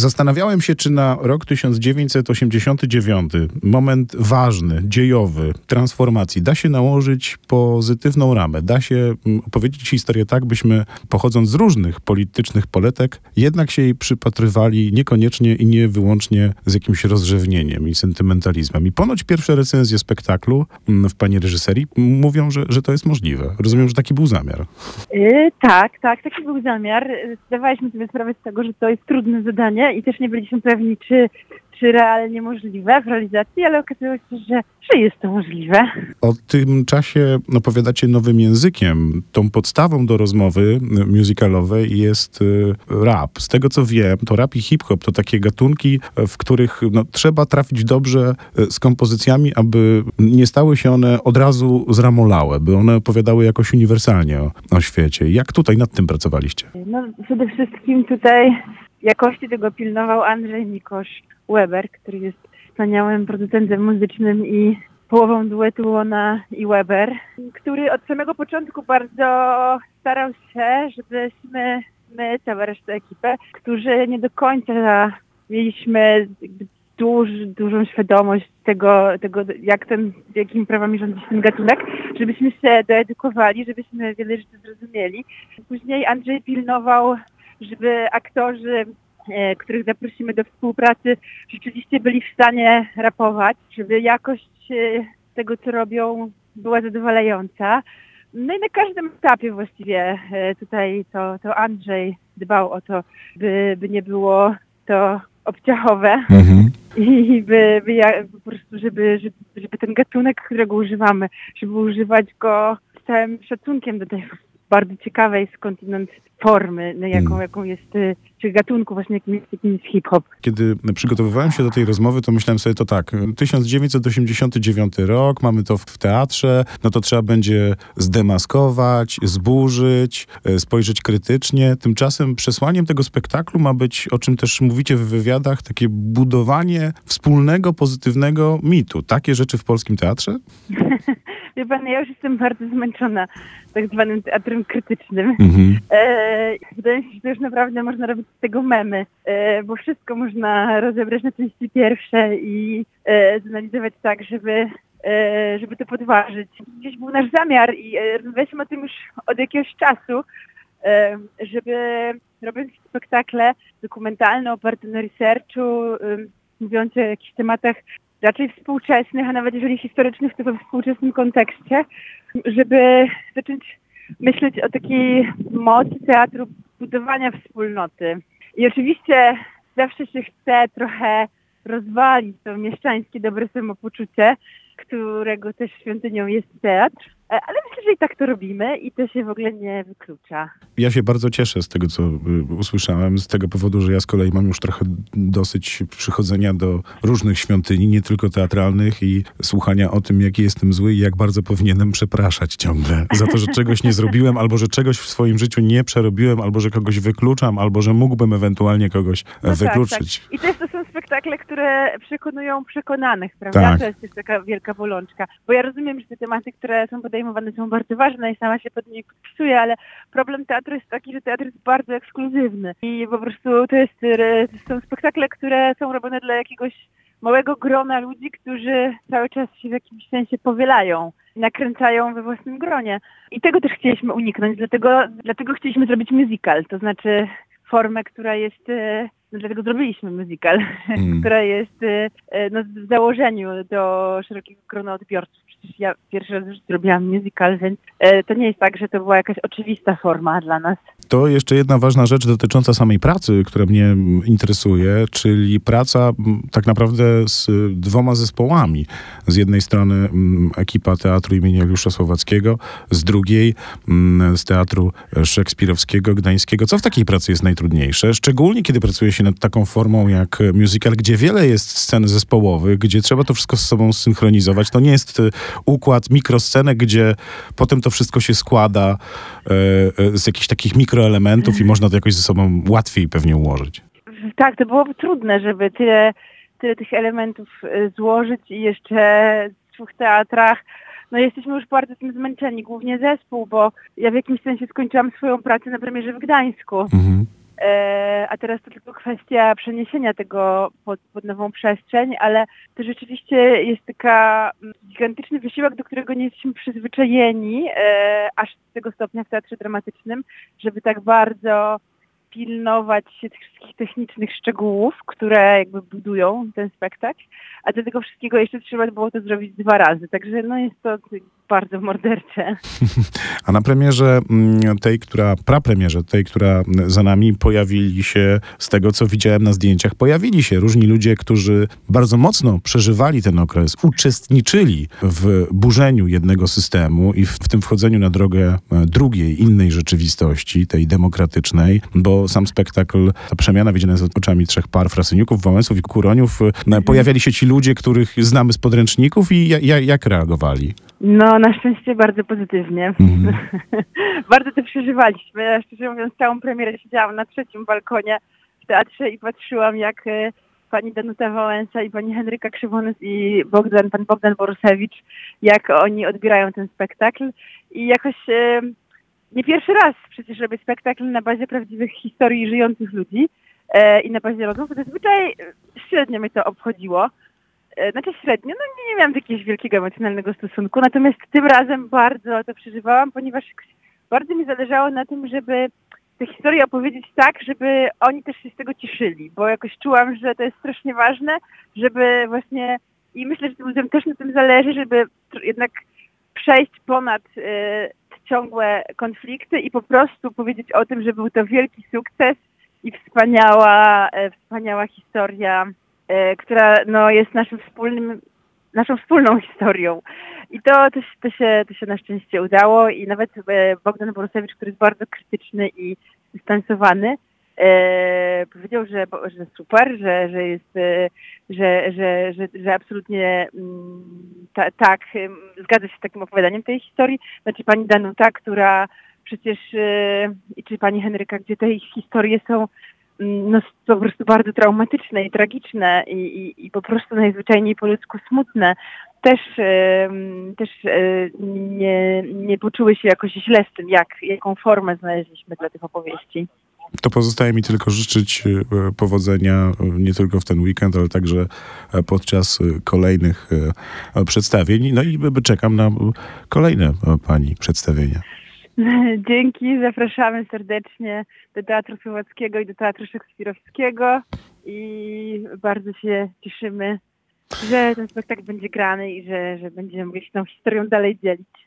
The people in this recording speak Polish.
Zastanawiałem się, czy na rok 1989, moment ważny, dziejowy, transformacji, da się nałożyć pozytywną ramę. Da się mm, opowiedzieć historię tak, byśmy pochodząc z różnych politycznych poletek, jednak się jej przypatrywali niekoniecznie i nie wyłącznie z jakimś rozrzewnieniem i sentymentalizmem. I ponoć pierwsze recenzje spektaklu mm, w pani reżyserii mówią, że, że to jest możliwe. Rozumiem, że taki był zamiar. Yy, tak, tak, taki był zamiar. Zdawaliśmy sobie sprawę z tego, że to jest trudne zadanie i też nie byliśmy pewni, czy, czy realnie możliwe w realizacji, ale okazało się, że, że jest to możliwe. O tym czasie opowiadacie nowym językiem. Tą podstawą do rozmowy musicalowej jest y, rap. Z tego co wiem, to rap i hip-hop to takie gatunki, w których no, trzeba trafić dobrze y, z kompozycjami, aby nie stały się one od razu zramolałe, by one opowiadały jakoś uniwersalnie o, o świecie. Jak tutaj nad tym pracowaliście? No przede wszystkim tutaj jakości tego pilnował Andrzej Mikosz Weber, który jest wspaniałym producentem muzycznym i połową duetu Ona i Weber, który od samego początku bardzo starał się, żebyśmy my, cała reszta ekipy, którzy nie do końca mieliśmy duż, dużą świadomość tego, tego jak ten, jakimi prawami rządzi ten gatunek, żebyśmy się doedukowali, żebyśmy wiele rzeczy zrozumieli. Później Andrzej pilnował żeby aktorzy, e, których zaprosimy do współpracy, rzeczywiście byli w stanie rapować, żeby jakość e, tego, co robią, była zadowalająca. No i na każdym etapie właściwie e, tutaj to, to Andrzej dbał o to, by, by nie było to obciachowe mhm. i by, by ja, po prostu, żeby, żeby, żeby ten gatunek, którego używamy, żeby używać go z całym szacunkiem do tej bardzo ciekawej skądinąd formy, no, jaką, hmm. jaką jest, y, czy gatunku właśnie jakim jest, jakim jest hip-hop. Kiedy przygotowywałem się do tej rozmowy, to myślałem sobie to tak, 1989 rok, mamy to w teatrze, no to trzeba będzie zdemaskować, zburzyć, e, spojrzeć krytycznie. Tymczasem przesłaniem tego spektaklu ma być, o czym też mówicie w wywiadach, takie budowanie wspólnego, pozytywnego mitu. Takie rzeczy w polskim teatrze? Wie pan, ja już jestem bardzo zmęczona tak zwanym teatrem krytycznym. Mhm. E, wydaje mi się, że to już naprawdę można robić z tego memy, e, bo wszystko można rozebrać na części pierwsze i e, zanalizować tak, żeby e, żeby to podważyć. Gdzieś był nasz zamiar i e, rozmawialiśmy o tym już od jakiegoś czasu, e, żeby robić spektakle dokumentalne oparte na researchu, mówiące o jakichś tematach raczej współczesnych, a nawet jeżeli historycznych, to we współczesnym kontekście, żeby zacząć myśleć o takiej mocy teatru budowania wspólnoty. I oczywiście zawsze się chce trochę rozwalić to mieszczańskie dobre samopoczucie, którego też świątynią jest teatr. E, ale myślę, że i tak to robimy i to się w ogóle nie wyklucza. Ja się bardzo cieszę z tego, co y, usłyszałem, z tego powodu, że ja z kolei mam już trochę dosyć przychodzenia do różnych świątyni, nie tylko teatralnych i słuchania o tym, jaki jestem zły i jak bardzo powinienem przepraszać ciągle za to, że czegoś nie zrobiłem, albo że czegoś w swoim życiu nie przerobiłem, albo że kogoś wykluczam, albo że mógłbym ewentualnie kogoś no wykluczyć. Tak, tak. I też to są spektakle, które przekonują przekonanych, prawda? Tak. To jest też taka wielka bolączka. Bo ja rozumiem, że te tematy, które są podejmowane są bardzo ważne i sama się pod nie podpisuję, ale problem teatru jest taki, że teatr jest bardzo ekskluzywny. I po prostu to, jest, to są spektakle, które są robione dla jakiegoś małego grona ludzi, którzy cały czas się w jakimś sensie powielają nakręcają we własnym gronie. I tego też chcieliśmy uniknąć, dlatego, dlatego chcieliśmy zrobić musical, to znaczy formę, która jest e, no dlatego zrobiliśmy musical, mm. która jest y, y, no, w założeniu do szerokiego grona odbiorców. Ja pierwszy raz już zrobiłam musical, więc y, to nie jest tak, że to była jakaś oczywista forma dla nas. To jeszcze jedna ważna rzecz dotycząca samej pracy, która mnie interesuje, czyli praca tak naprawdę z dwoma zespołami. Z jednej strony ekipa Teatru imienia Juliusza Słowackiego, z drugiej z Teatru Szekspirowskiego, Gdańskiego. Co w takiej pracy jest najtrudniejsze? Szczególnie kiedy pracuje się nad taką formą jak musical, gdzie wiele jest scen zespołowych, gdzie trzeba to wszystko z sobą synchronizować. To nie jest układ mikroscenek, gdzie potem to wszystko się składa e, e, z jakichś takich mikro mikroelementów i można to jakoś ze sobą łatwiej pewnie ułożyć. Tak, to byłoby trudne, żeby tyle, tyle tych elementów e, złożyć i jeszcze w dwóch teatrach. No jesteśmy już bardzo tym zmęczeni, głównie zespół, bo ja w jakimś sensie skończyłam swoją pracę na premierze w Gdańsku. Mhm. E, a teraz to tylko kwestia przeniesienia tego pod, pod nową przestrzeń, ale to rzeczywiście jest taka mm, gigantyczny wysiłek, do którego nie jesteśmy przyzwyczajeni e, aż do tego stopnia w teatrze dramatycznym, żeby tak bardzo pilnować się tych wszystkich technicznych szczegółów, które jakby budują ten spektakl, a do tego wszystkiego jeszcze trzeba było to zrobić dwa razy, także no jest to bardzo mordercze. A na premierze mm, tej, która, prapremierze tej, która za nami, pojawili się, z tego co widziałem na zdjęciach, pojawili się różni ludzie, którzy bardzo mocno przeżywali ten okres, uczestniczyli w burzeniu jednego systemu i w, w tym wchodzeniu na drogę e, drugiej, innej rzeczywistości, tej demokratycznej, bo sam spektakl, ta przemiana widziana z oczami trzech par frasyniuków, Wałęsów i Kuroniów, mhm. pojawiali się ci ludzie, których znamy z podręczników i jak, jak reagowali? No, na szczęście bardzo pozytywnie. Mhm. bardzo to przeżywaliśmy. Ja szczerze mówiąc, całą premierę siedziałam na trzecim balkonie w teatrze i patrzyłam, jak e, pani Danuta Wałęsa i pani Henryka Krzywonos i Bogdan, pan Bogdan Borusewicz, jak oni odbierają ten spektakl. I jakoś e, nie pierwszy raz przecież robię spektakl na bazie prawdziwych historii żyjących ludzi e, i na bazie rozmów. Zazwyczaj średnio mnie to obchodziło. E, znaczy średnio, no nie, nie miałam jakiegoś wielkiego emocjonalnego stosunku, natomiast tym razem bardzo to przeżywałam, ponieważ bardzo mi zależało na tym, żeby tę historię opowiedzieć tak, żeby oni też się z tego cieszyli, bo jakoś czułam, że to jest strasznie ważne, żeby właśnie i myślę, że tym ludziom też na tym zależy, żeby jednak przejść ponad y, ciągłe konflikty i po prostu powiedzieć o tym, że był to wielki sukces i wspaniała, y, wspaniała historia która no, jest naszym wspólnym, naszą wspólną historią. I to, to, to, się, to się na szczęście udało i nawet e, Bogdan Borusewicz, który jest bardzo krytyczny i dystansowany, e, powiedział, że, że super, że, że jest, e, że, że, że, że absolutnie mm, ta, tak, zgadza się z takim opowiadaniem tej historii. Znaczy pani Danuta, która przecież, i czy pani Henryka, gdzie te historie są no, po prostu bardzo traumatyczne i tragiczne i, i, i po prostu najzwyczajniej po ludzku smutne, też, też e, nie, nie poczuły się jakoś źle z tym, jak, jaką formę znaleźliśmy dla tych opowieści. To pozostaje mi tylko życzyć e, powodzenia e, nie tylko w ten weekend, ale także podczas kolejnych przedstawień. No i czekam na kolejne pani przedstawienia. Dzięki, zapraszamy serdecznie do Teatru Słowackiego i do Teatru Szekspirowskiego i bardzo się cieszymy, że ten spektakl będzie grany i że, że będziemy mogli się tą historią dalej dzielić.